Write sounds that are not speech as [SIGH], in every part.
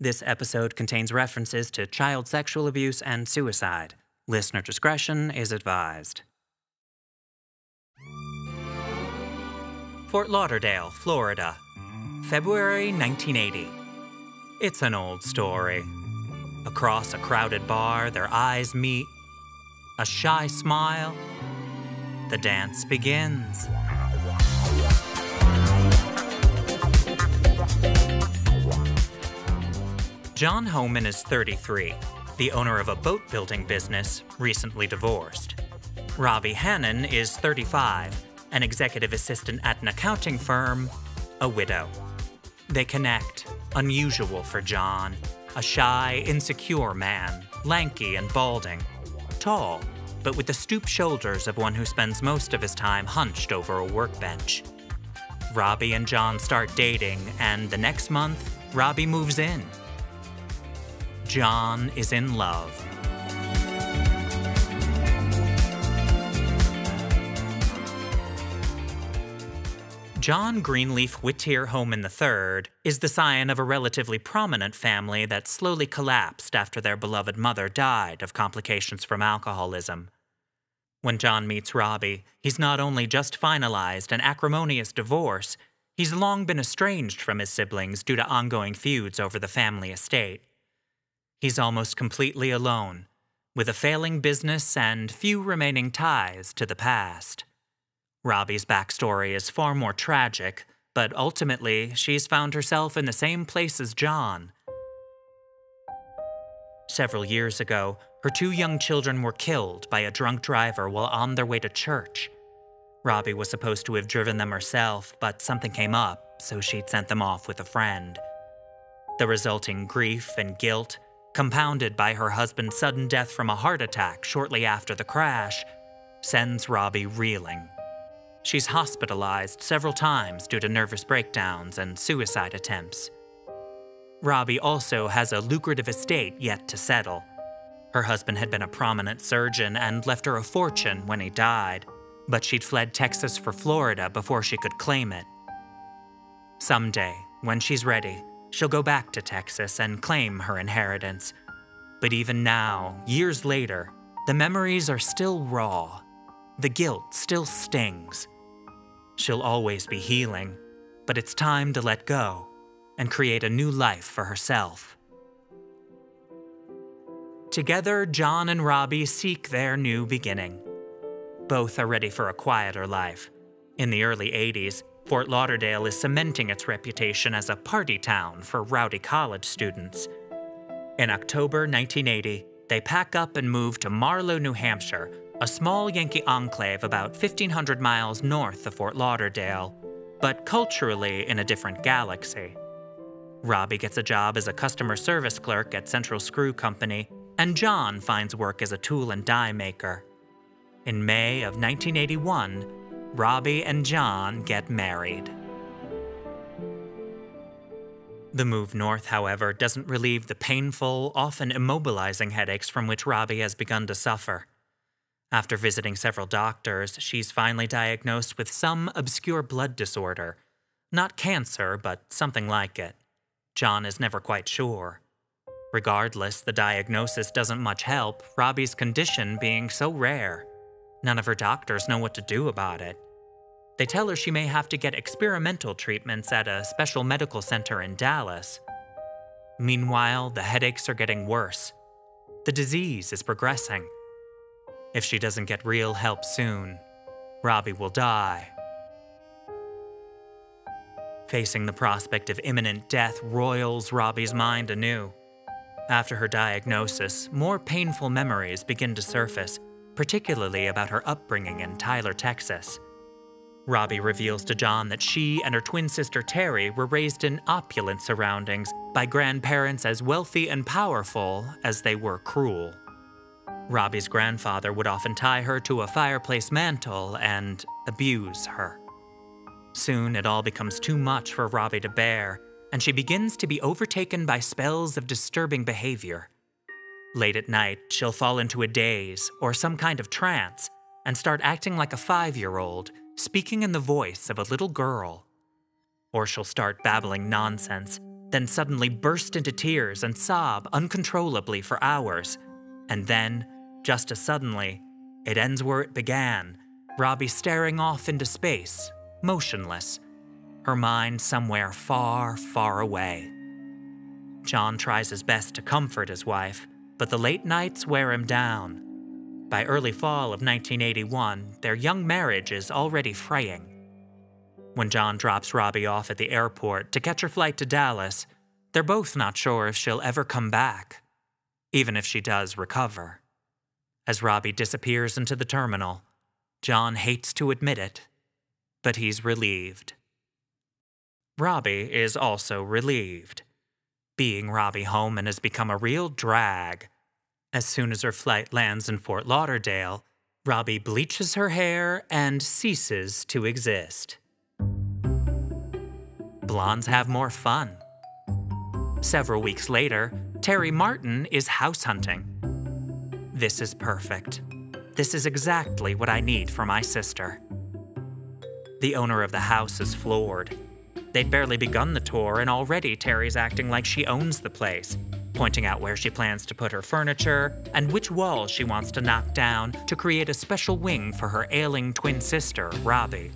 This episode contains references to child sexual abuse and suicide. Listener discretion is advised. Fort Lauderdale, Florida, February 1980. It's an old story. Across a crowded bar, their eyes meet. A shy smile. The dance begins. John Homan is 33, the owner of a boat building business, recently divorced. Robbie Hannon is 35, an executive assistant at an accounting firm, a widow. They connect, unusual for John, a shy, insecure man, lanky and balding, tall, but with the stooped shoulders of one who spends most of his time hunched over a workbench. Robbie and John start dating, and the next month, Robbie moves in. John is in love. John Greenleaf Whittier Homan III is the scion of a relatively prominent family that slowly collapsed after their beloved mother died of complications from alcoholism. When John meets Robbie, he's not only just finalized an acrimonious divorce, he's long been estranged from his siblings due to ongoing feuds over the family estate. He's almost completely alone, with a failing business and few remaining ties to the past. Robbie's backstory is far more tragic, but ultimately, she's found herself in the same place as John. Several years ago, her two young children were killed by a drunk driver while on their way to church. Robbie was supposed to have driven them herself, but something came up, so she'd sent them off with a friend. The resulting grief and guilt compounded by her husband's sudden death from a heart attack shortly after the crash, sends Robbie reeling. She's hospitalized several times due to nervous breakdowns and suicide attempts. Robbie also has a lucrative estate yet to settle. Her husband had been a prominent surgeon and left her a fortune when he died, but she'd fled Texas for Florida before she could claim it. Someday, when she's ready, She'll go back to Texas and claim her inheritance. But even now, years later, the memories are still raw. The guilt still stings. She'll always be healing, but it's time to let go and create a new life for herself. Together, John and Robbie seek their new beginning. Both are ready for a quieter life. In the early 80s, Fort Lauderdale is cementing its reputation as a party town for rowdy college students. In October 1980, they pack up and move to Marlow, New Hampshire, a small Yankee enclave about 1,500 miles north of Fort Lauderdale, but culturally in a different galaxy. Robbie gets a job as a customer service clerk at Central Screw Company, and John finds work as a tool and die maker. In May of 1981, Robbie and John get married. The move north, however, doesn't relieve the painful, often immobilizing headaches from which Robbie has begun to suffer. After visiting several doctors, she's finally diagnosed with some obscure blood disorder. Not cancer, but something like it. John is never quite sure. Regardless, the diagnosis doesn't much help, Robbie's condition being so rare. None of her doctors know what to do about it. They tell her she may have to get experimental treatments at a special medical center in Dallas. Meanwhile, the headaches are getting worse. The disease is progressing. If she doesn't get real help soon, Robbie will die. Facing the prospect of imminent death roils Robbie's mind anew. After her diagnosis, more painful memories begin to surface, particularly about her upbringing in Tyler, Texas. Robbie reveals to John that she and her twin sister Terry were raised in opulent surroundings by grandparents as wealthy and powerful as they were cruel. Robbie's grandfather would often tie her to a fireplace mantle and abuse her. Soon it all becomes too much for Robbie to bear, and she begins to be overtaken by spells of disturbing behavior. Late at night, she'll fall into a daze or some kind of trance and start acting like a five year old speaking in the voice of a little girl. Or she'll start babbling nonsense, then suddenly burst into tears and sob uncontrollably for hours. And then, just as suddenly, it ends where it began Robbie staring off into space, motionless, her mind somewhere far, far away. John tries his best to comfort his wife, but the late nights wear him down. By early fall of 1981, their young marriage is already fraying. When John drops Robbie off at the airport to catch her flight to Dallas, they're both not sure if she'll ever come back, even if she does recover. As Robbie disappears into the terminal, John hates to admit it, but he's relieved. Robbie is also relieved. Being Robbie Homan has become a real drag. As soon as her flight lands in Fort Lauderdale, Robbie bleaches her hair and ceases to exist. Blondes have more fun. Several weeks later, Terry Martin is house hunting. This is perfect. This is exactly what I need for my sister. The owner of the house is floored. They'd barely begun the tour, and already Terry's acting like she owns the place, pointing out where she plans to put her furniture and which walls she wants to knock down to create a special wing for her ailing twin sister, Robbie.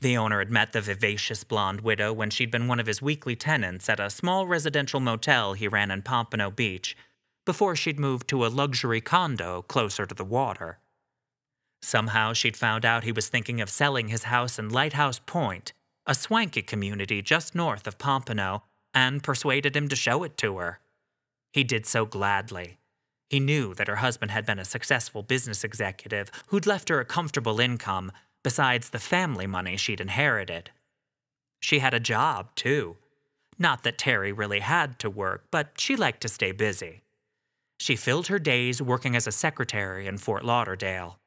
The owner had met the vivacious blonde widow when she'd been one of his weekly tenants at a small residential motel he ran in Pompano Beach, before she'd moved to a luxury condo closer to the water. Somehow she'd found out he was thinking of selling his house in Lighthouse Point, a swanky community just north of Pompano, and persuaded him to show it to her. He did so gladly. He knew that her husband had been a successful business executive who'd left her a comfortable income besides the family money she'd inherited. She had a job, too. Not that Terry really had to work, but she liked to stay busy. She filled her days working as a secretary in Fort Lauderdale.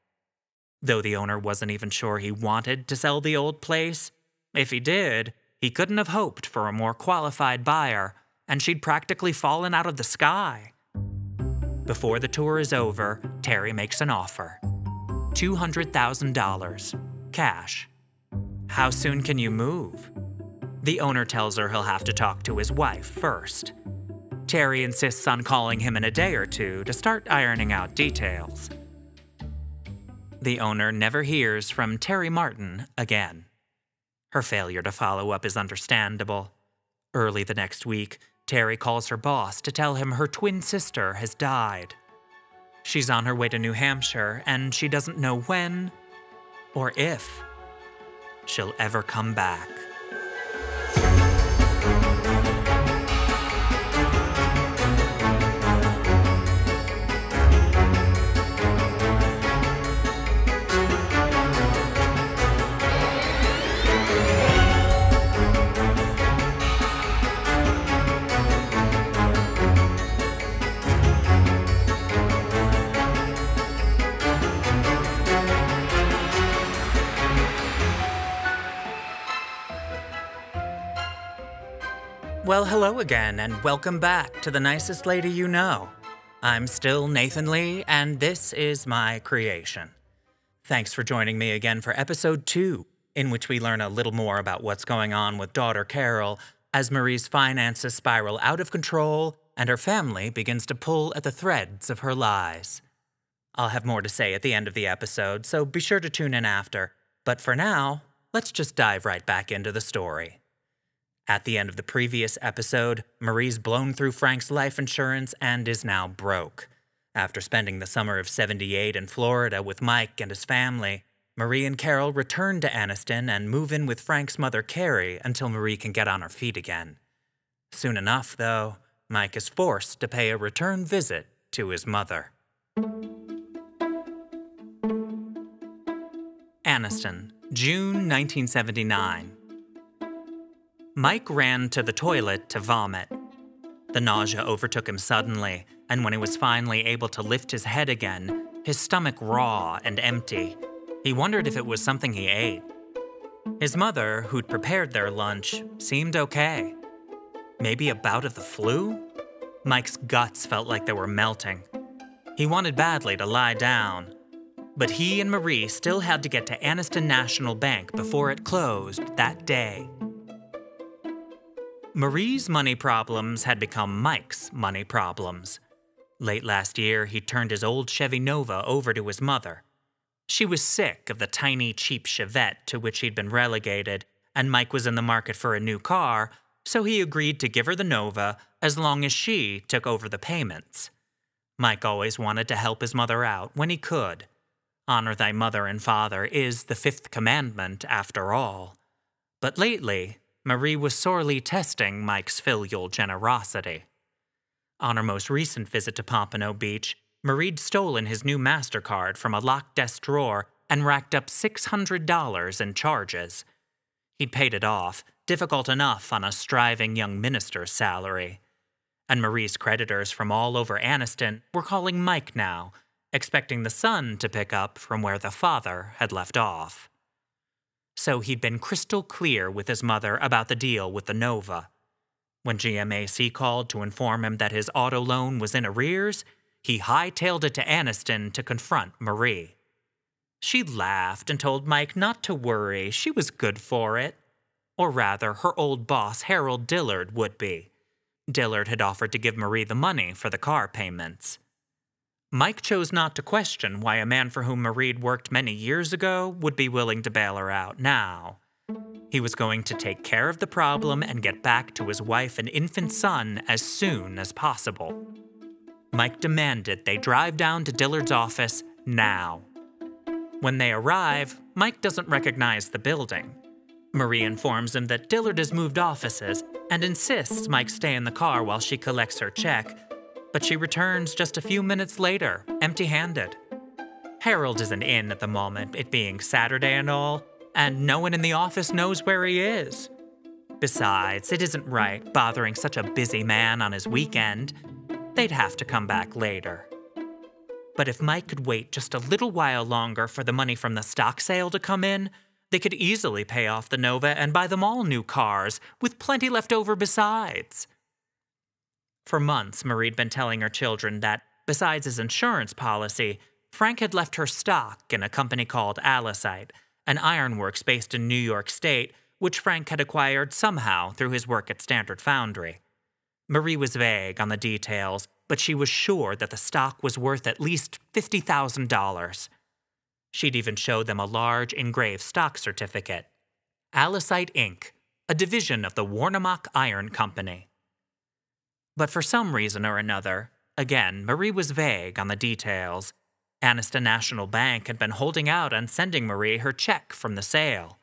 Though the owner wasn't even sure he wanted to sell the old place, if he did, he couldn't have hoped for a more qualified buyer, and she'd practically fallen out of the sky. Before the tour is over, Terry makes an offer $200,000, cash. How soon can you move? The owner tells her he'll have to talk to his wife first. Terry insists on calling him in a day or two to start ironing out details. The owner never hears from Terry Martin again. Her failure to follow up is understandable. Early the next week, Terry calls her boss to tell him her twin sister has died. She's on her way to New Hampshire, and she doesn't know when or if she'll ever come back. Well, hello again, and welcome back to the nicest lady you know. I'm still Nathan Lee, and this is my creation. Thanks for joining me again for episode two, in which we learn a little more about what's going on with daughter Carol as Marie's finances spiral out of control and her family begins to pull at the threads of her lies. I'll have more to say at the end of the episode, so be sure to tune in after. But for now, let's just dive right back into the story. At the end of the previous episode, Marie's blown through Frank's life insurance and is now broke. After spending the summer of 78 in Florida with Mike and his family, Marie and Carol return to Anniston and move in with Frank's mother, Carrie, until Marie can get on her feet again. Soon enough, though, Mike is forced to pay a return visit to his mother. Anniston, June 1979. Mike ran to the toilet to vomit. The nausea overtook him suddenly, and when he was finally able to lift his head again, his stomach raw and empty, he wondered if it was something he ate. His mother, who'd prepared their lunch, seemed okay. Maybe a bout of the flu? Mike's guts felt like they were melting. He wanted badly to lie down, but he and Marie still had to get to Anniston National Bank before it closed that day. Marie's money problems had become Mike's money problems. Late last year, he turned his old Chevy Nova over to his mother. She was sick of the tiny, cheap Chevette to which he'd been relegated, and Mike was in the market for a new car, so he agreed to give her the Nova as long as she took over the payments. Mike always wanted to help his mother out when he could. Honor thy mother and father is the fifth commandment, after all. But lately, Marie was sorely testing Mike's filial generosity. On her most recent visit to Pompano Beach, Marie'd stolen his new MasterCard from a locked desk drawer and racked up $600 in charges. He'd paid it off, difficult enough on a striving young minister's salary. And Marie's creditors from all over Anniston were calling Mike now, expecting the son to pick up from where the father had left off so he'd been crystal clear with his mother about the deal with the Nova. When GMAC called to inform him that his auto loan was in arrears, he hightailed it to Anniston to confront Marie. She laughed and told Mike not to worry, she was good for it. Or rather, her old boss, Harold Dillard, would be. Dillard had offered to give Marie the money for the car payments. Mike chose not to question why a man for whom Marie worked many years ago would be willing to bail her out now. He was going to take care of the problem and get back to his wife and infant son as soon as possible. Mike demanded they drive down to Dillard's office now. When they arrive, Mike doesn't recognize the building. Marie informs him that Dillard has moved offices and insists Mike stay in the car while she collects her check but she returns just a few minutes later, empty handed. Harold isn't in at the moment, it being Saturday and all, and no one in the office knows where he is. Besides, it isn't right bothering such a busy man on his weekend. They'd have to come back later. But if Mike could wait just a little while longer for the money from the stock sale to come in, they could easily pay off the Nova and buy them all new cars, with plenty left over besides. For months, Marie'd been telling her children that, besides his insurance policy, Frank had left her stock in a company called Alicite, an ironworks based in New York State, which Frank had acquired somehow through his work at Standard Foundry. Marie was vague on the details, but she was sure that the stock was worth at least $50,000. She'd even showed them a large engraved stock certificate. Alicite Inc., a division of the Warnimmock Iron Company. But for some reason or another, again, Marie was vague on the details. Anniston National Bank had been holding out on sending Marie her check from the sale.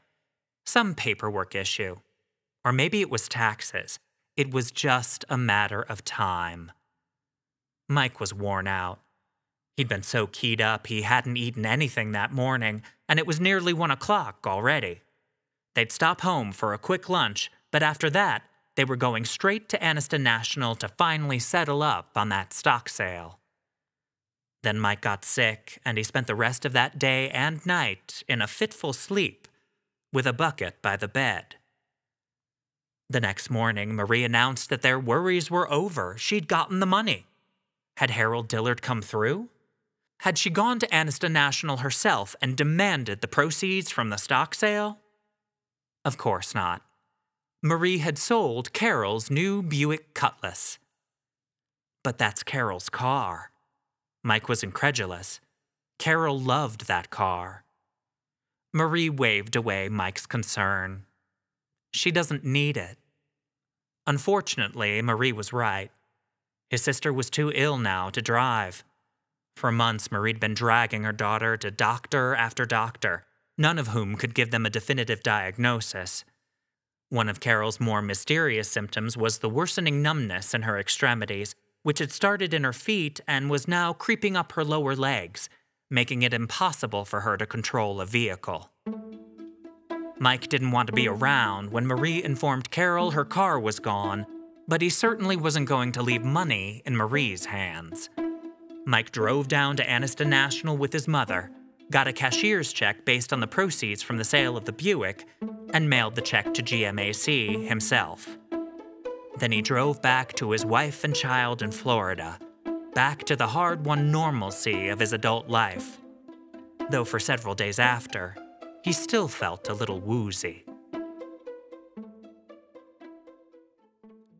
Some paperwork issue. Or maybe it was taxes. It was just a matter of time. Mike was worn out. He'd been so keyed up he hadn't eaten anything that morning, and it was nearly one o'clock already. They'd stop home for a quick lunch, but after that, they were going straight to Anniston National to finally settle up on that stock sale. Then Mike got sick, and he spent the rest of that day and night in a fitful sleep with a bucket by the bed. The next morning, Marie announced that their worries were over. She'd gotten the money. Had Harold Dillard come through? Had she gone to Anniston National herself and demanded the proceeds from the stock sale? Of course not. Marie had sold Carol's new Buick Cutlass. But that's Carol's car. Mike was incredulous. Carol loved that car. Marie waved away Mike's concern. She doesn't need it. Unfortunately, Marie was right. His sister was too ill now to drive. For months, Marie'd been dragging her daughter to doctor after doctor, none of whom could give them a definitive diagnosis. One of Carol's more mysterious symptoms was the worsening numbness in her extremities, which had started in her feet and was now creeping up her lower legs, making it impossible for her to control a vehicle. Mike didn't want to be around when Marie informed Carol her car was gone, but he certainly wasn't going to leave money in Marie's hands. Mike drove down to Anniston National with his mother, got a cashier's check based on the proceeds from the sale of the Buick, and mailed the check to GMAC himself. Then he drove back to his wife and child in Florida, back to the hard won normalcy of his adult life. Though for several days after, he still felt a little woozy.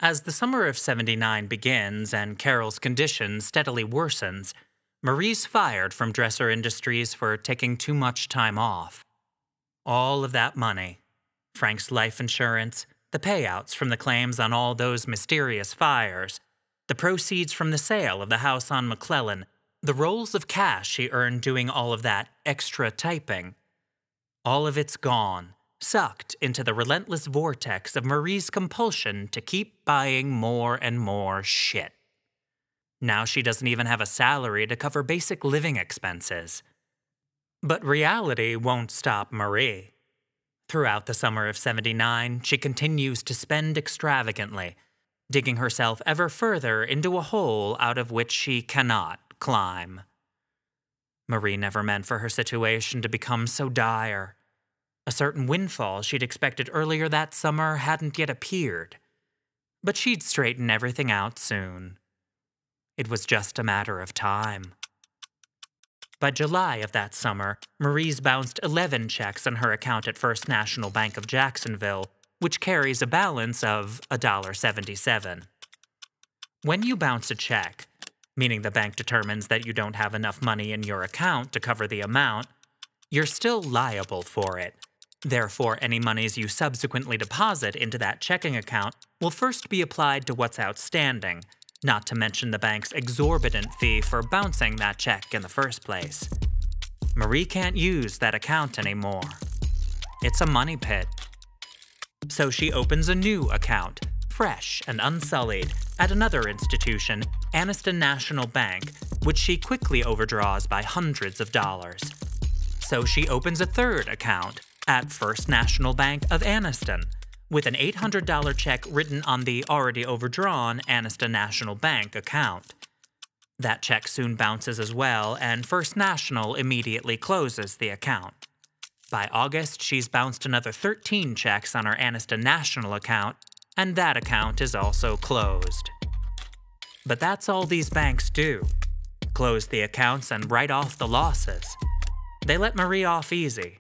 As the summer of 79 begins and Carol's condition steadily worsens, Marie's fired from Dresser Industries for taking too much time off. All of that money Frank's life insurance, the payouts from the claims on all those mysterious fires, the proceeds from the sale of the house on McClellan, the rolls of cash she earned doing all of that extra typing. All of it's gone, sucked into the relentless vortex of Marie's compulsion to keep buying more and more shit. Now she doesn't even have a salary to cover basic living expenses. But reality won't stop Marie. Throughout the summer of 79, she continues to spend extravagantly, digging herself ever further into a hole out of which she cannot climb. Marie never meant for her situation to become so dire. A certain windfall she'd expected earlier that summer hadn't yet appeared, but she'd straighten everything out soon. It was just a matter of time. By July of that summer, Marie's bounced 11 checks on her account at First National Bank of Jacksonville, which carries a balance of $1.77. When you bounce a check, meaning the bank determines that you don't have enough money in your account to cover the amount, you're still liable for it. Therefore, any monies you subsequently deposit into that checking account will first be applied to what's outstanding, not to mention the bank's exorbitant fee for bouncing that check in the first place. Marie can't use that account anymore. It's a money pit. So she opens a new account, fresh and unsullied, at another institution, Anniston National Bank, which she quickly overdraws by hundreds of dollars. So she opens a third account at First National Bank of Anniston, with an $800 check written on the already overdrawn Anniston National Bank account. That check soon bounces as well, and First National immediately closes the account. By August, she's bounced another 13 checks on her Anniston National account, and that account is also closed. But that's all these banks do close the accounts and write off the losses. They let Marie off easy.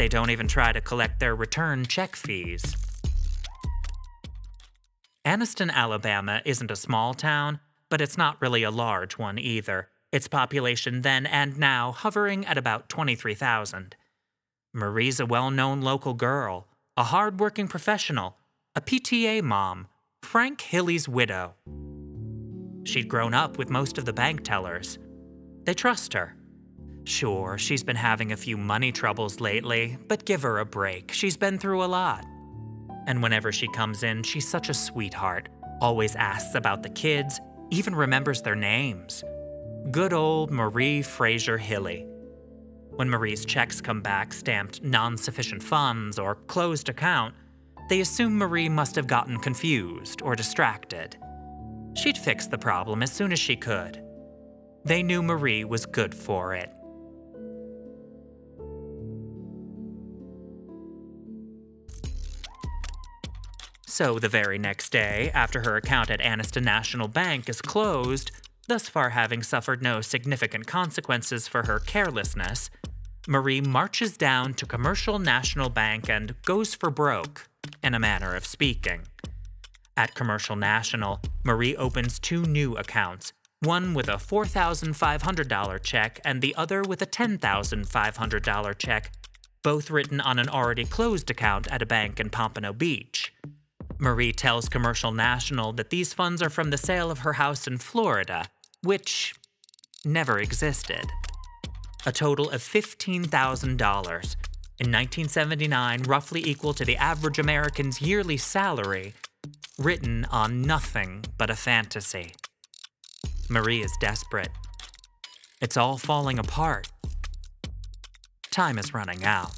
They don't even try to collect their return check fees. Anniston, Alabama isn't a small town, but it's not really a large one either, its population then and now hovering at about 23,000. Marie's a well known local girl, a hard working professional, a PTA mom, Frank Hilley's widow. She'd grown up with most of the bank tellers. They trust her. Sure, she's been having a few money troubles lately, but give her a break. She's been through a lot. And whenever she comes in, she's such a sweetheart, always asks about the kids, even remembers their names. Good old Marie Frazier Hilley. When Marie's checks come back stamped non sufficient funds or closed account, they assume Marie must have gotten confused or distracted. She'd fix the problem as soon as she could. They knew Marie was good for it. So, the very next day, after her account at Anniston National Bank is closed, thus far having suffered no significant consequences for her carelessness, Marie marches down to Commercial National Bank and goes for broke, in a manner of speaking. At Commercial National, Marie opens two new accounts, one with a $4,500 check and the other with a $10,500 check, both written on an already closed account at a bank in Pompano Beach. Marie tells Commercial National that these funds are from the sale of her house in Florida, which never existed. A total of $15,000. In 1979, roughly equal to the average American's yearly salary, written on nothing but a fantasy. Marie is desperate. It's all falling apart. Time is running out.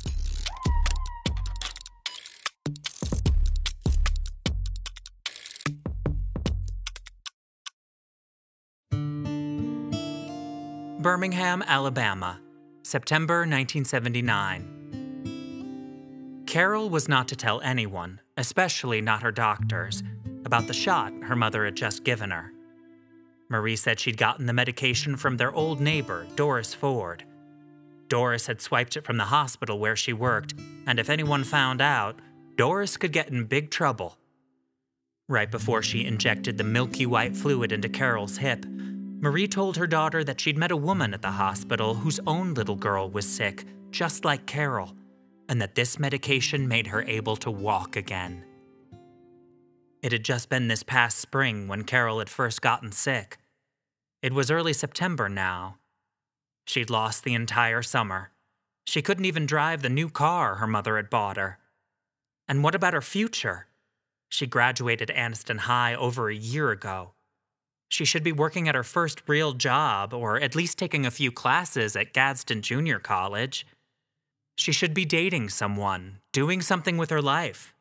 Birmingham, Alabama, September 1979. Carol was not to tell anyone, especially not her doctors, about the shot her mother had just given her. Marie said she'd gotten the medication from their old neighbor, Doris Ford. Doris had swiped it from the hospital where she worked, and if anyone found out, Doris could get in big trouble. Right before she injected the milky white fluid into Carol's hip, Marie told her daughter that she'd met a woman at the hospital whose own little girl was sick, just like Carol, and that this medication made her able to walk again. It had just been this past spring when Carol had first gotten sick. It was early September now. She'd lost the entire summer. She couldn't even drive the new car her mother had bought her. And what about her future? She graduated Anniston High over a year ago. She should be working at her first real job, or at least taking a few classes at Gadsden Junior College. She should be dating someone, doing something with her life.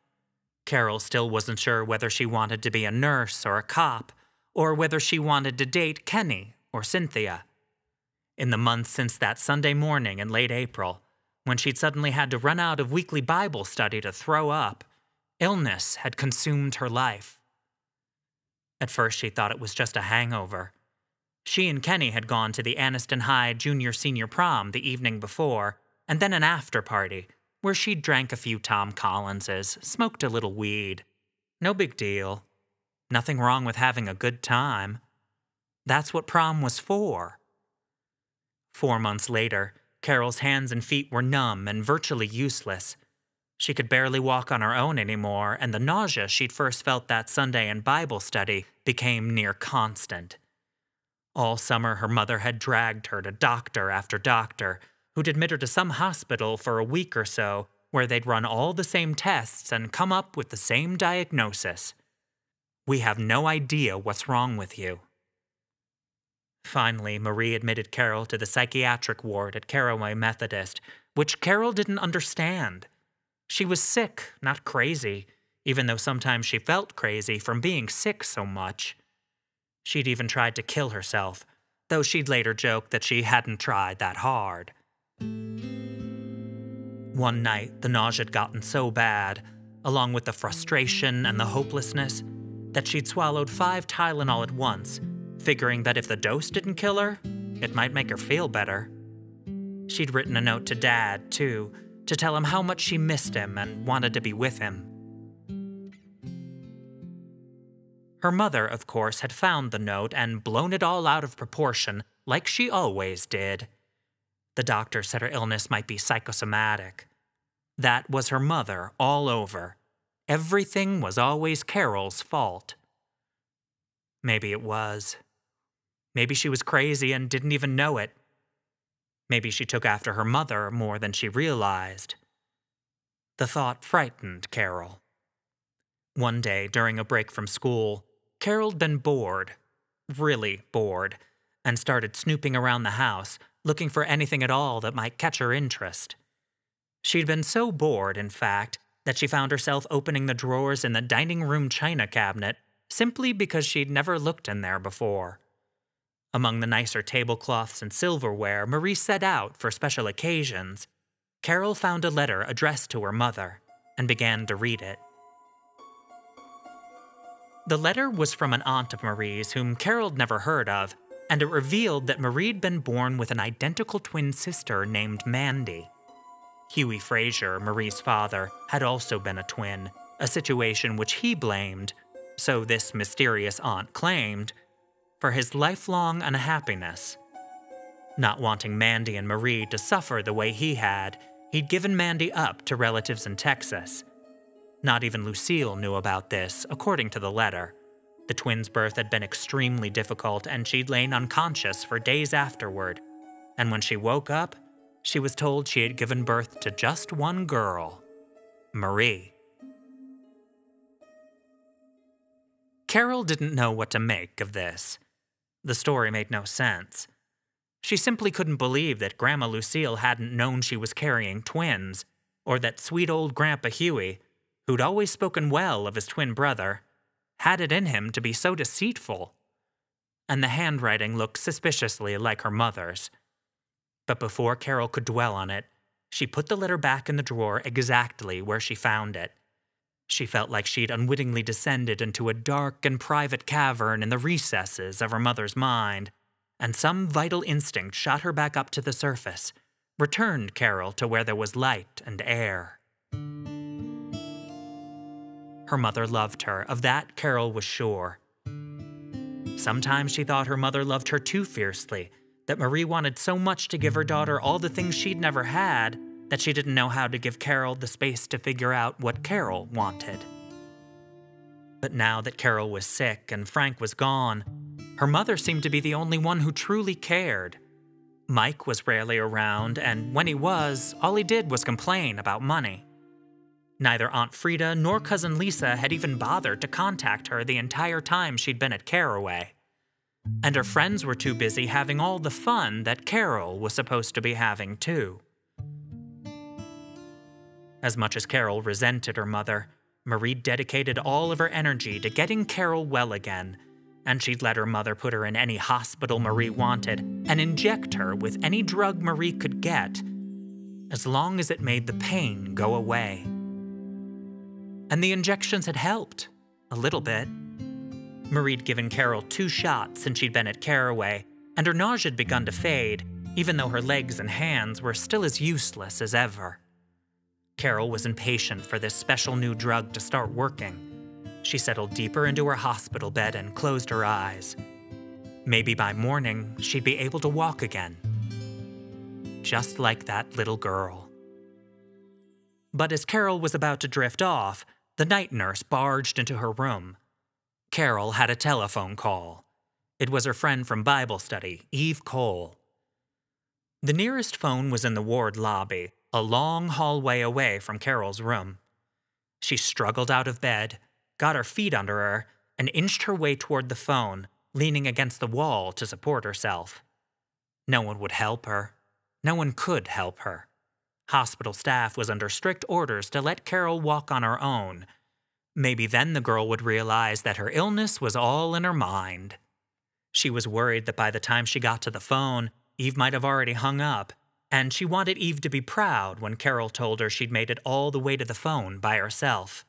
Carol still wasn't sure whether she wanted to be a nurse or a cop, or whether she wanted to date Kenny or Cynthia. In the months since that Sunday morning in late April, when she'd suddenly had to run out of weekly Bible study to throw up, Illness had consumed her life. At first, she thought it was just a hangover. She and Kenny had gone to the Anniston High junior senior prom the evening before, and then an after party, where she drank a few Tom Collinses, smoked a little weed. No big deal. Nothing wrong with having a good time. That's what prom was for. Four months later, Carol's hands and feet were numb and virtually useless. She could barely walk on her own anymore, and the nausea she'd first felt that Sunday in Bible study became near constant. All summer, her mother had dragged her to doctor after doctor, who'd admit her to some hospital for a week or so, where they'd run all the same tests and come up with the same diagnosis. We have no idea what's wrong with you. Finally, Marie admitted Carol to the psychiatric ward at Carraway Methodist, which Carol didn't understand. She was sick, not crazy, even though sometimes she felt crazy from being sick so much. She'd even tried to kill herself, though she'd later joked that she hadn't tried that hard. One night, the nausea had gotten so bad, along with the frustration and the hopelessness, that she'd swallowed five Tylenol at once, figuring that if the dose didn't kill her, it might make her feel better. She'd written a note to Dad, too, to tell him how much she missed him and wanted to be with him. Her mother, of course, had found the note and blown it all out of proportion, like she always did. The doctor said her illness might be psychosomatic. That was her mother all over. Everything was always Carol's fault. Maybe it was. Maybe she was crazy and didn't even know it. Maybe she took after her mother more than she realized. The thought frightened Carol. One day, during a break from school, Carol'd been bored, really bored, and started snooping around the house, looking for anything at all that might catch her interest. She'd been so bored, in fact, that she found herself opening the drawers in the dining room china cabinet simply because she'd never looked in there before. Among the nicer tablecloths and silverware Marie set out for special occasions, Carol found a letter addressed to her mother and began to read it. The letter was from an aunt of Marie's whom Carol'd never heard of, and it revealed that Marie'd been born with an identical twin sister named Mandy. Huey Frazier, Marie's father, had also been a twin, a situation which he blamed, so this mysterious aunt claimed, for his lifelong unhappiness. Not wanting Mandy and Marie to suffer the way he had, he'd given Mandy up to relatives in Texas. Not even Lucille knew about this, according to the letter. The twins' birth had been extremely difficult, and she'd lain unconscious for days afterward. And when she woke up, she was told she had given birth to just one girl Marie. Carol didn't know what to make of this. The story made no sense. She simply couldn't believe that Grandma Lucille hadn't known she was carrying twins, or that sweet old Grandpa Huey, who'd always spoken well of his twin brother, had it in him to be so deceitful. And the handwriting looked suspiciously like her mother's. But before Carol could dwell on it, she put the letter back in the drawer exactly where she found it. She felt like she'd unwittingly descended into a dark and private cavern in the recesses of her mother's mind, and some vital instinct shot her back up to the surface, returned Carol to where there was light and air. her mother loved her, of that Carol was sure. Sometimes she thought her mother loved her too fiercely, that Marie wanted so much to give her daughter all the things she'd never had that she didn't know how to give Carol the space to figure out what Carol wanted. But now that Carol was sick and Frank was gone, her mother seemed to be the only one who truly cared. Mike was rarely around, and when he was, all he did was complain about money. Neither Aunt Frida nor Cousin Lisa had even bothered to contact her the entire time she'd been at Carraway. And her friends were too busy having all the fun that Carol was supposed to be having, too. As much as Carol resented her mother, Marie dedicated all of her energy to getting Carol well again, and she'd let her mother put her in any hospital Marie wanted and inject her with any drug Marie could get, as long as it made the pain go away. And the injections had helped, a little bit. Marie'd given Carol two shots since she'd been at Carraway, and her nausea had begun to fade, even though her legs and hands were still as useless as ever. Carol was impatient for this special new drug to start working. She settled deeper into her hospital bed and closed her eyes. Maybe by morning, she'd be able to walk again. Just like that little girl. But as Carol was about to drift off, the night nurse barged into her room. Carol had a telephone call. It was her friend from Bible study, Eve Cole. The nearest phone was in the ward lobby, a long hallway away from Carol's room. She struggled out of bed, got her feet under her, and inched her way toward the phone, leaning against the wall to support herself. No one would help her. No one could help her. Hospital staff was under strict orders to let Carol walk on her own. Maybe then the girl would realize that her illness was all in her mind. She was worried that by the time she got to the phone, Eve might have already hung up, and she wanted Eve to be proud when Carol told her she'd made it all the way to the phone by herself.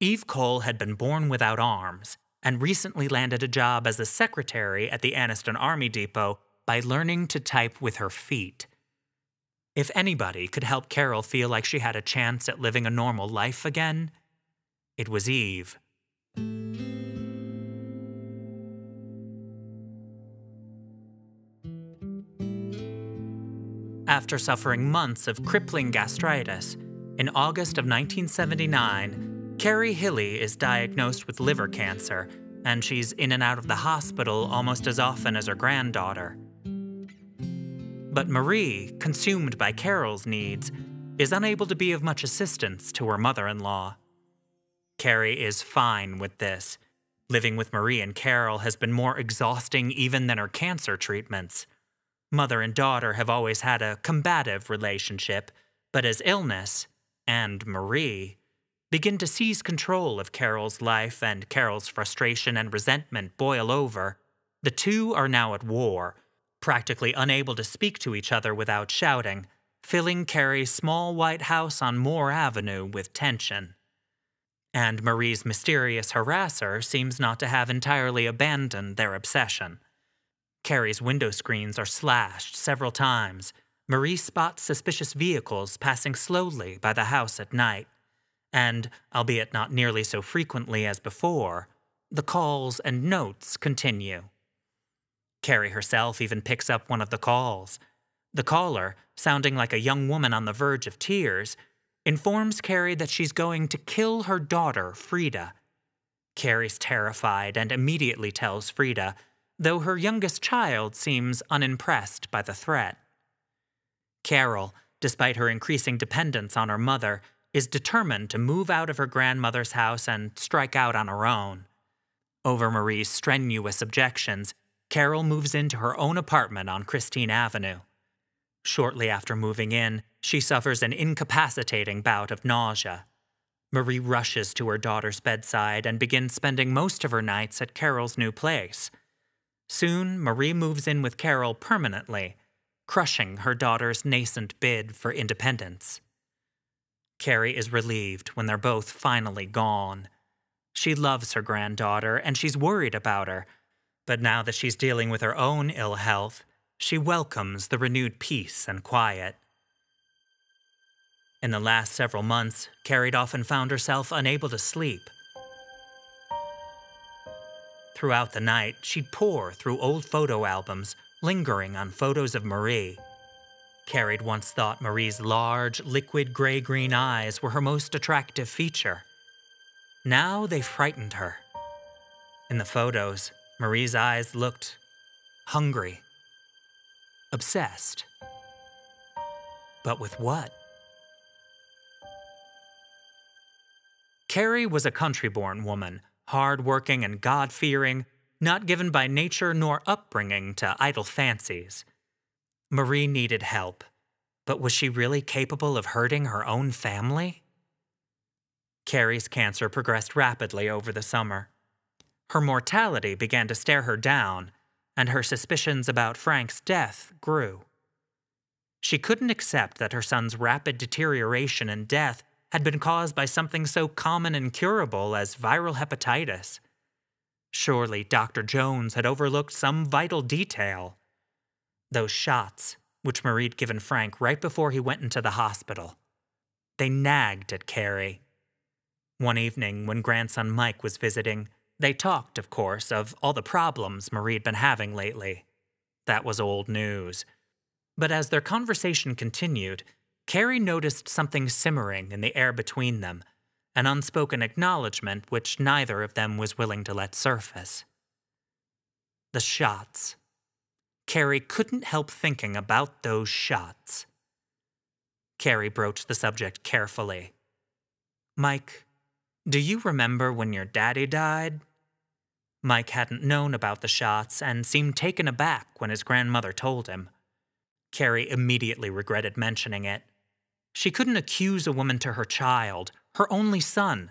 Eve Cole had been born without arms and recently landed a job as a secretary at the Anniston Army Depot by learning to type with her feet. If anybody could help Carol feel like she had a chance at living a normal life again, it was Eve. After suffering months of crippling gastritis, in August of 1979, Carrie Hilley is diagnosed with liver cancer, and she's in and out of the hospital almost as often as her granddaughter. But Marie, consumed by Carol's needs, is unable to be of much assistance to her mother in law. Carrie is fine with this. Living with Marie and Carol has been more exhausting even than her cancer treatments. Mother and daughter have always had a combative relationship, but as illness, and Marie, begin to seize control of Carol's life and Carol's frustration and resentment boil over, the two are now at war practically unable to speak to each other without shouting, filling Carrie's small white house on Moore Avenue with tension. And Marie's mysterious harasser seems not to have entirely abandoned their obsession. Carrie's window screens are slashed several times. Marie spots suspicious vehicles passing slowly by the house at night. And, albeit not nearly so frequently as before, the calls and notes continue. Carrie herself even picks up one of the calls. The caller, sounding like a young woman on the verge of tears, informs Carrie that she's going to kill her daughter, Frida. Carrie's terrified and immediately tells Frida, though her youngest child seems unimpressed by the threat. Carol, despite her increasing dependence on her mother, is determined to move out of her grandmother's house and strike out on her own. Over Marie's strenuous objections, Carol moves into her own apartment on Christine Avenue. Shortly after moving in, she suffers an incapacitating bout of nausea. Marie rushes to her daughter's bedside and begins spending most of her nights at Carol's new place. Soon, Marie moves in with Carol permanently, crushing her daughter's nascent bid for independence. Carrie is relieved when they're both finally gone. She loves her granddaughter and she's worried about her but now that she's dealing with her own ill health, she welcomes the renewed peace and quiet. In the last several months, Carrie often found herself unable to sleep. Throughout the night, she'd pore through old photo albums, lingering on photos of Marie. Carrie once thought Marie's large, liquid gray green eyes were her most attractive feature. Now they frightened her. In the photos, Marie's eyes looked hungry, obsessed. But with what? Carrie was a country born woman, hard working and God fearing, not given by nature nor upbringing to idle fancies. Marie needed help, but was she really capable of hurting her own family? Carrie's cancer progressed rapidly over the summer. Her mortality began to stare her down, and her suspicions about Frank's death grew. She couldn't accept that her son's rapid deterioration and death had been caused by something so common and curable as viral hepatitis. Surely Dr. Jones had overlooked some vital detail. Those shots, which Marie'd given Frank right before he went into the hospital. They nagged at Carrie. One evening, when grandson Mike was visiting, they talked, of course, of all the problems Marie'd been having lately. That was old news. But as their conversation continued, Carrie noticed something simmering in the air between them, an unspoken acknowledgement which neither of them was willing to let surface. The shots. Carrie couldn't help thinking about those shots. Carrie broached the subject carefully. Mike, do you remember when your daddy died? Mike hadn't known about the shots and seemed taken aback when his grandmother told him. Carrie immediately regretted mentioning it. She couldn't accuse a woman to her child, her only son,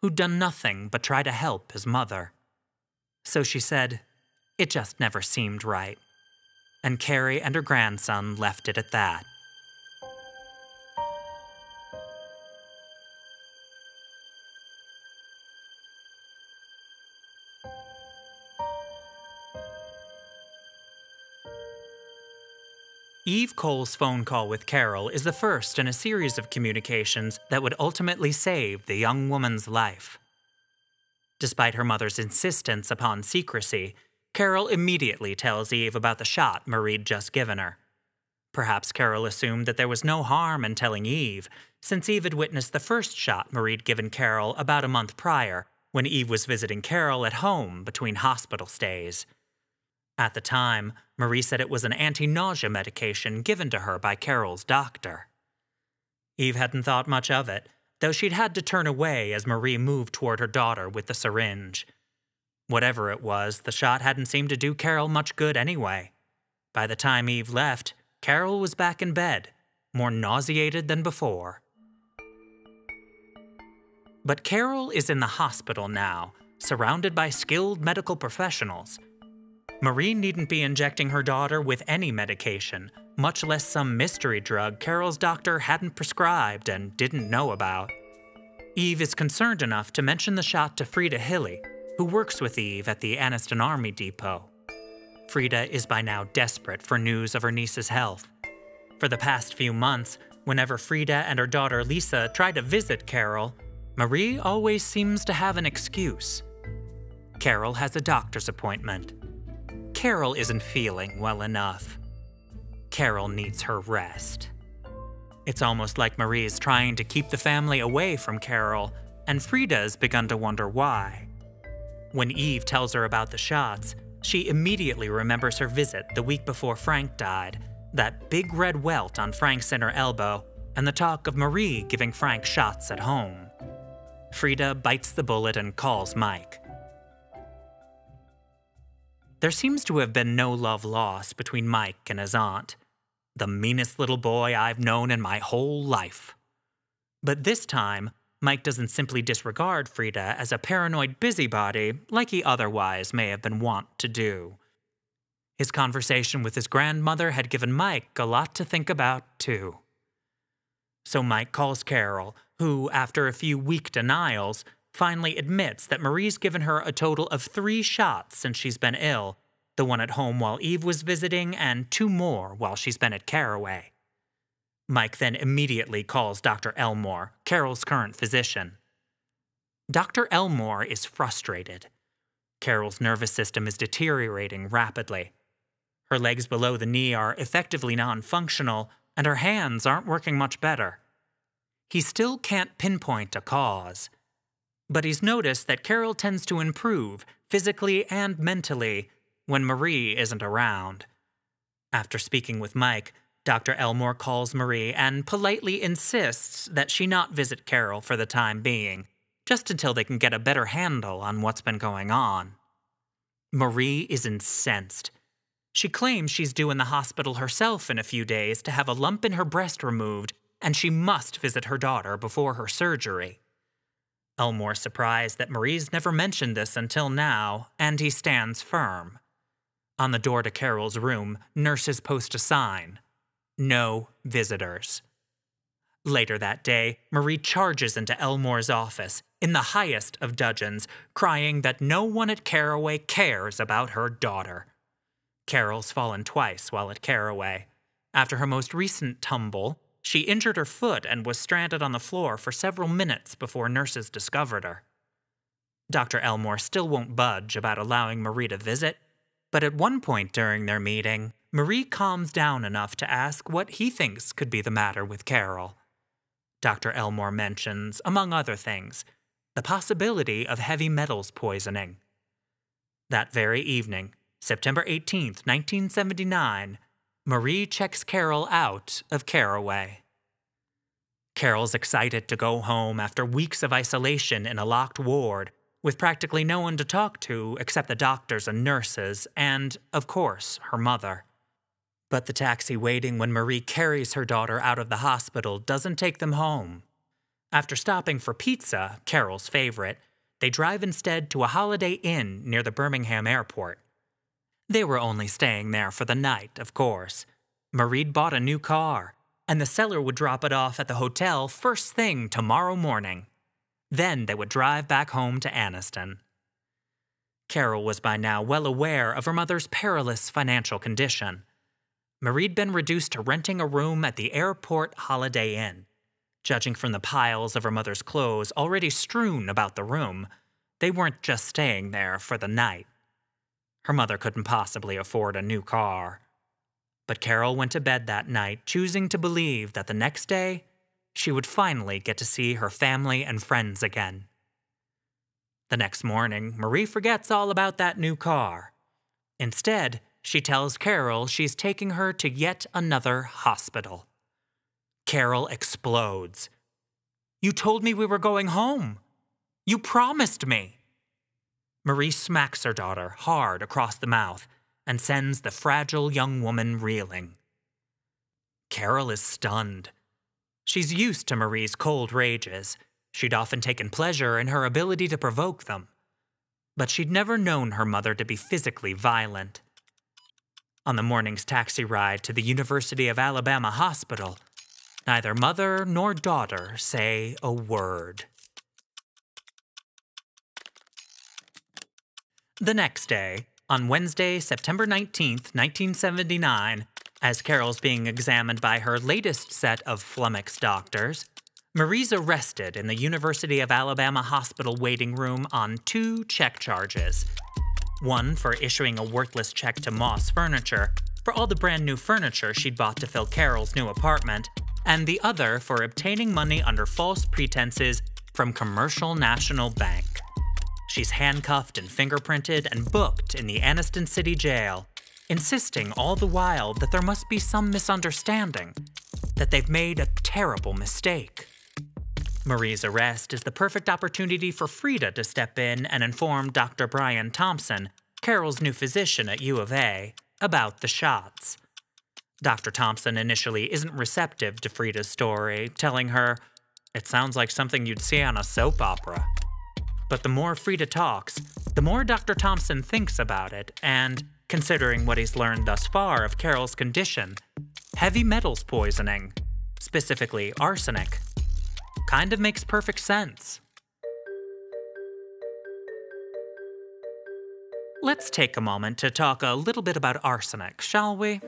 who'd done nothing but try to help his mother. So she said, it just never seemed right. And Carrie and her grandson left it at that. Eve Cole's phone call with Carol is the first in a series of communications that would ultimately save the young woman's life. Despite her mother's insistence upon secrecy, Carol immediately tells Eve about the shot Marie'd just given her. Perhaps Carol assumed that there was no harm in telling Eve, since Eve had witnessed the first shot Marie'd given Carol about a month prior, when Eve was visiting Carol at home between hospital stays. At the time, Marie said it was an anti nausea medication given to her by Carol's doctor. Eve hadn't thought much of it, though she'd had to turn away as Marie moved toward her daughter with the syringe. Whatever it was, the shot hadn't seemed to do Carol much good anyway. By the time Eve left, Carol was back in bed, more nauseated than before. But Carol is in the hospital now, surrounded by skilled medical professionals Marie needn't be injecting her daughter with any medication, much less some mystery drug Carol's doctor hadn't prescribed and didn't know about. Eve is concerned enough to mention the shot to Frida Hilley, who works with Eve at the Anniston Army Depot. Frida is by now desperate for news of her niece's health. For the past few months, whenever Frida and her daughter Lisa try to visit Carol, Marie always seems to have an excuse. Carol has a doctor's appointment. Carol isn't feeling well enough. Carol needs her rest. It's almost like Marie is trying to keep the family away from Carol, and Frida's begun to wonder why. When Eve tells her about the shots, she immediately remembers her visit the week before Frank died, that big red welt on Frank's inner elbow, and the talk of Marie giving Frank shots at home. Frida bites the bullet and calls Mike. There seems to have been no love lost between Mike and his aunt. The meanest little boy I've known in my whole life. But this time, Mike doesn't simply disregard Frida as a paranoid busybody like he otherwise may have been wont to do. His conversation with his grandmother had given Mike a lot to think about, too. So Mike calls Carol, who, after a few weak denials, finally admits that Marie's given her a total of three shots since she's been ill the one at home while Eve was visiting, and two more while she's been at Carraway. Mike then immediately calls Dr. Elmore, Carol's current physician. Dr. Elmore is frustrated. Carol's nervous system is deteriorating rapidly. Her legs below the knee are effectively non functional, and her hands aren't working much better. He still can't pinpoint a cause. But he's noticed that Carol tends to improve, physically and mentally, when Marie isn't around. After speaking with Mike, Dr. Elmore calls Marie and politely insists that she not visit Carol for the time being, just until they can get a better handle on what's been going on. Marie is incensed. She claims she's due in the hospital herself in a few days to have a lump in her breast removed, and she must visit her daughter before her surgery. Elmore's surprised that Marie's never mentioned this until now, and he stands firm. On the door to Carol's room, nurses post a sign No visitors. Later that day, Marie charges into Elmore's office, in the highest of dudgeons, crying that no one at Carraway cares about her daughter. Carol's fallen twice while at Carraway. After her most recent tumble, she injured her foot and was stranded on the floor for several minutes before nurses discovered her. Dr. Elmore still won't budge about allowing Marie to visit, but at one point during their meeting, Marie calms down enough to ask what he thinks could be the matter with Carol. Dr. Elmore mentions, among other things, the possibility of heavy metals poisoning. That very evening, September 18, 1979, Marie checks Carol out of Carraway. Carol's excited to go home after weeks of isolation in a locked ward with practically no one to talk to except the doctors and nurses, and, of course, her mother. But the taxi waiting when Marie carries her daughter out of the hospital doesn't take them home. After stopping for pizza, Carol's favorite, they drive instead to a Holiday Inn near the Birmingham airport. They were only staying there for the night, of course. Marie'd bought a new car, and the seller would drop it off at the hotel first thing tomorrow morning. Then they would drive back home to Anniston. Carol was by now well aware of her mother's perilous financial condition. Marie'd been reduced to renting a room at the airport Holiday Inn. Judging from the piles of her mother's clothes already strewn about the room, they weren't just staying there for the night. Her mother couldn't possibly afford a new car. But Carol went to bed that night, choosing to believe that the next day she would finally get to see her family and friends again. The next morning, Marie forgets all about that new car. Instead, she tells Carol she's taking her to yet another hospital. Carol explodes. You told me we were going home. You promised me. Marie smacks her daughter hard across the mouth and sends the fragile young woman reeling. Carol is stunned. She's used to Marie's cold rages. She'd often taken pleasure in her ability to provoke them. But she'd never known her mother to be physically violent. On the morning's taxi ride to the University of Alabama hospital, neither mother nor daughter say a word. The next day, on Wednesday, September 19th, 1979, as Carol's being examined by her latest set of flummoxed doctors, Marie's arrested in the University of Alabama hospital waiting room on two check charges. One for issuing a worthless check to Moss Furniture for all the brand new furniture she'd bought to fill Carol's new apartment, and the other for obtaining money under false pretenses from Commercial National Bank. She's handcuffed and fingerprinted and booked in the Anniston City Jail insisting all the while that there must be some misunderstanding, that they've made a terrible mistake. Marie's arrest is the perfect opportunity for Frida to step in and inform Dr. Brian Thompson, Carol's new physician at U of A, about the shots. Dr. Thompson initially isn't receptive to Frida's story, telling her, It sounds like something you'd see on a soap opera. But the more Frida talks, the more Dr. Thompson thinks about it, and considering what he's learned thus far of Carol's condition. Heavy metals poisoning, specifically arsenic, kind of makes perfect sense. Let's take a moment to talk a little bit about arsenic, shall we?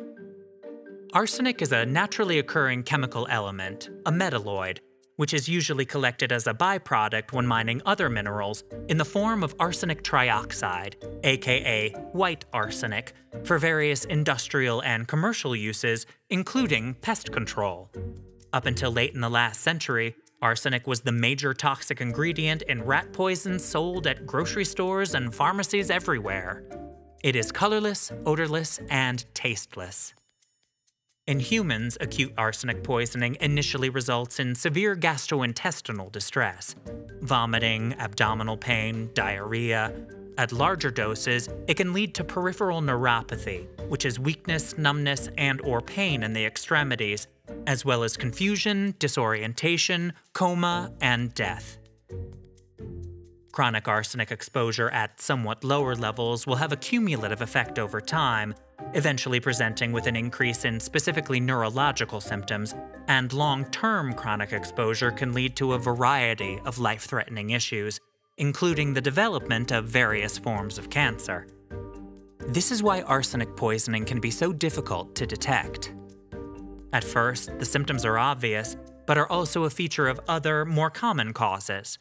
Arsenic is a naturally occurring chemical element, a metalloid, which is usually collected as a byproduct when mining other minerals in the form of arsenic trioxide, aka white arsenic, for various industrial and commercial uses, including pest control. Up until late in the last century, arsenic was the major toxic ingredient in rat poison sold at grocery stores and pharmacies everywhere. It is colorless, odorless, and tasteless. In humans, acute arsenic poisoning initially results in severe gastrointestinal distress, vomiting, abdominal pain, diarrhea. At larger doses, it can lead to peripheral neuropathy, which is weakness, numbness, and or pain in the extremities, as well as confusion, disorientation, coma, and death. Chronic arsenic exposure at somewhat lower levels will have a cumulative effect over time, eventually presenting with an increase in specifically neurological symptoms, and long term chronic exposure can lead to a variety of life threatening issues, including the development of various forms of cancer. This is why arsenic poisoning can be so difficult to detect. At first, the symptoms are obvious, but are also a feature of other, more common causes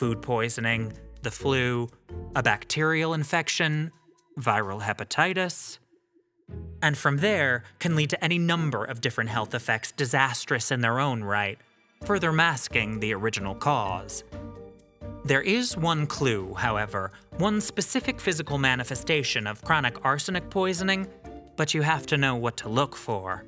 food poisoning, the flu, a bacterial infection, viral hepatitis, and from there can lead to any number of different health effects disastrous in their own right, further masking the original cause. There is one clue, however, one specific physical manifestation of chronic arsenic poisoning, but you have to know what to look for.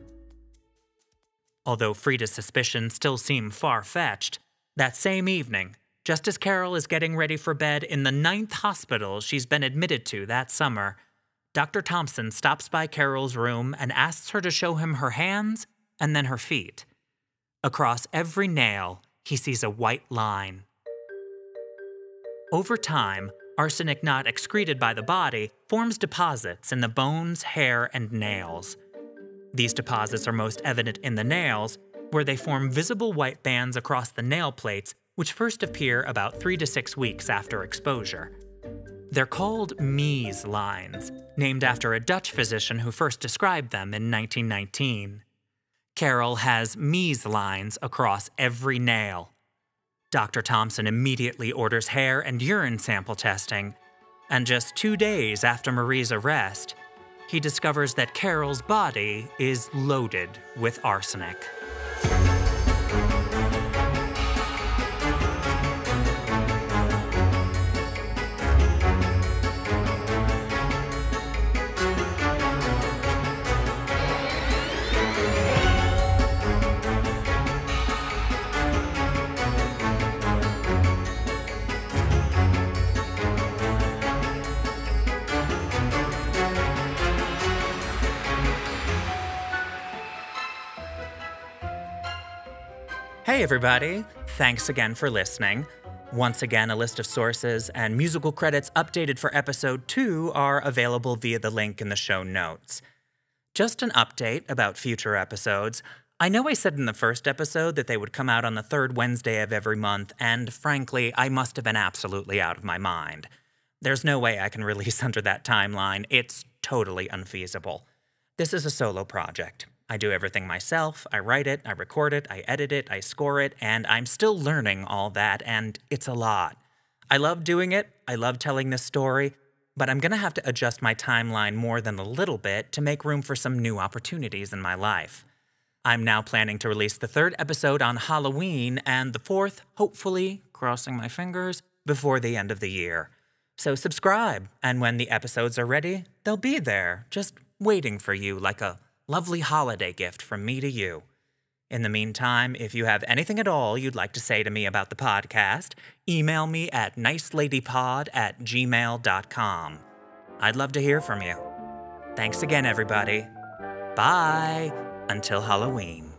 Although Frida's suspicions still seem far fetched, that same evening, just as Carol is getting ready for bed in the ninth hospital she's been admitted to that summer, Dr. Thompson stops by Carol's room and asks her to show him her hands and then her feet. Across every nail, he sees a white line. Over time, arsenic not excreted by the body forms deposits in the bones, hair, and nails. These deposits are most evident in the nails, where they form visible white bands across the nail plates, which first appear about three to six weeks after exposure. They're called Mees lines, named after a Dutch physician who first described them in 1919. Carol has Mees lines across every nail. Dr. Thompson immediately orders hair and urine sample testing, and just two days after Marie's arrest, he discovers that Carol's body is loaded with arsenic. Hey, everybody. Thanks again for listening. Once again, a list of sources and musical credits updated for episode 2 are available via the link in the show notes. Just an update about future episodes. I know I said in the first episode that they would come out on the third Wednesday of every month, and frankly, I must have been absolutely out of my mind. There's no way I can [LAUGHS] release under that timeline, it's totally unfeasible. This is a solo project. I do everything myself. I write it, I record it, I edit it, I score it, and I'm still learning all that, and it's a lot. I love doing it, I love telling this story, but I'm gonna have to adjust my timeline more than a little bit to make room for some new opportunities in my life. I'm now planning to release the third episode on Halloween and the fourth, hopefully, crossing my fingers, before the end of the year. So subscribe, and when the episodes are ready, they'll be there, just waiting for you like a lovely holiday gift from me to you. In the meantime, if you have anything at all you'd like to say to me about the podcast, email me at niceladypod at gmail.com. I'd love to hear from you. Thanks again, everybody. Bye until Halloween.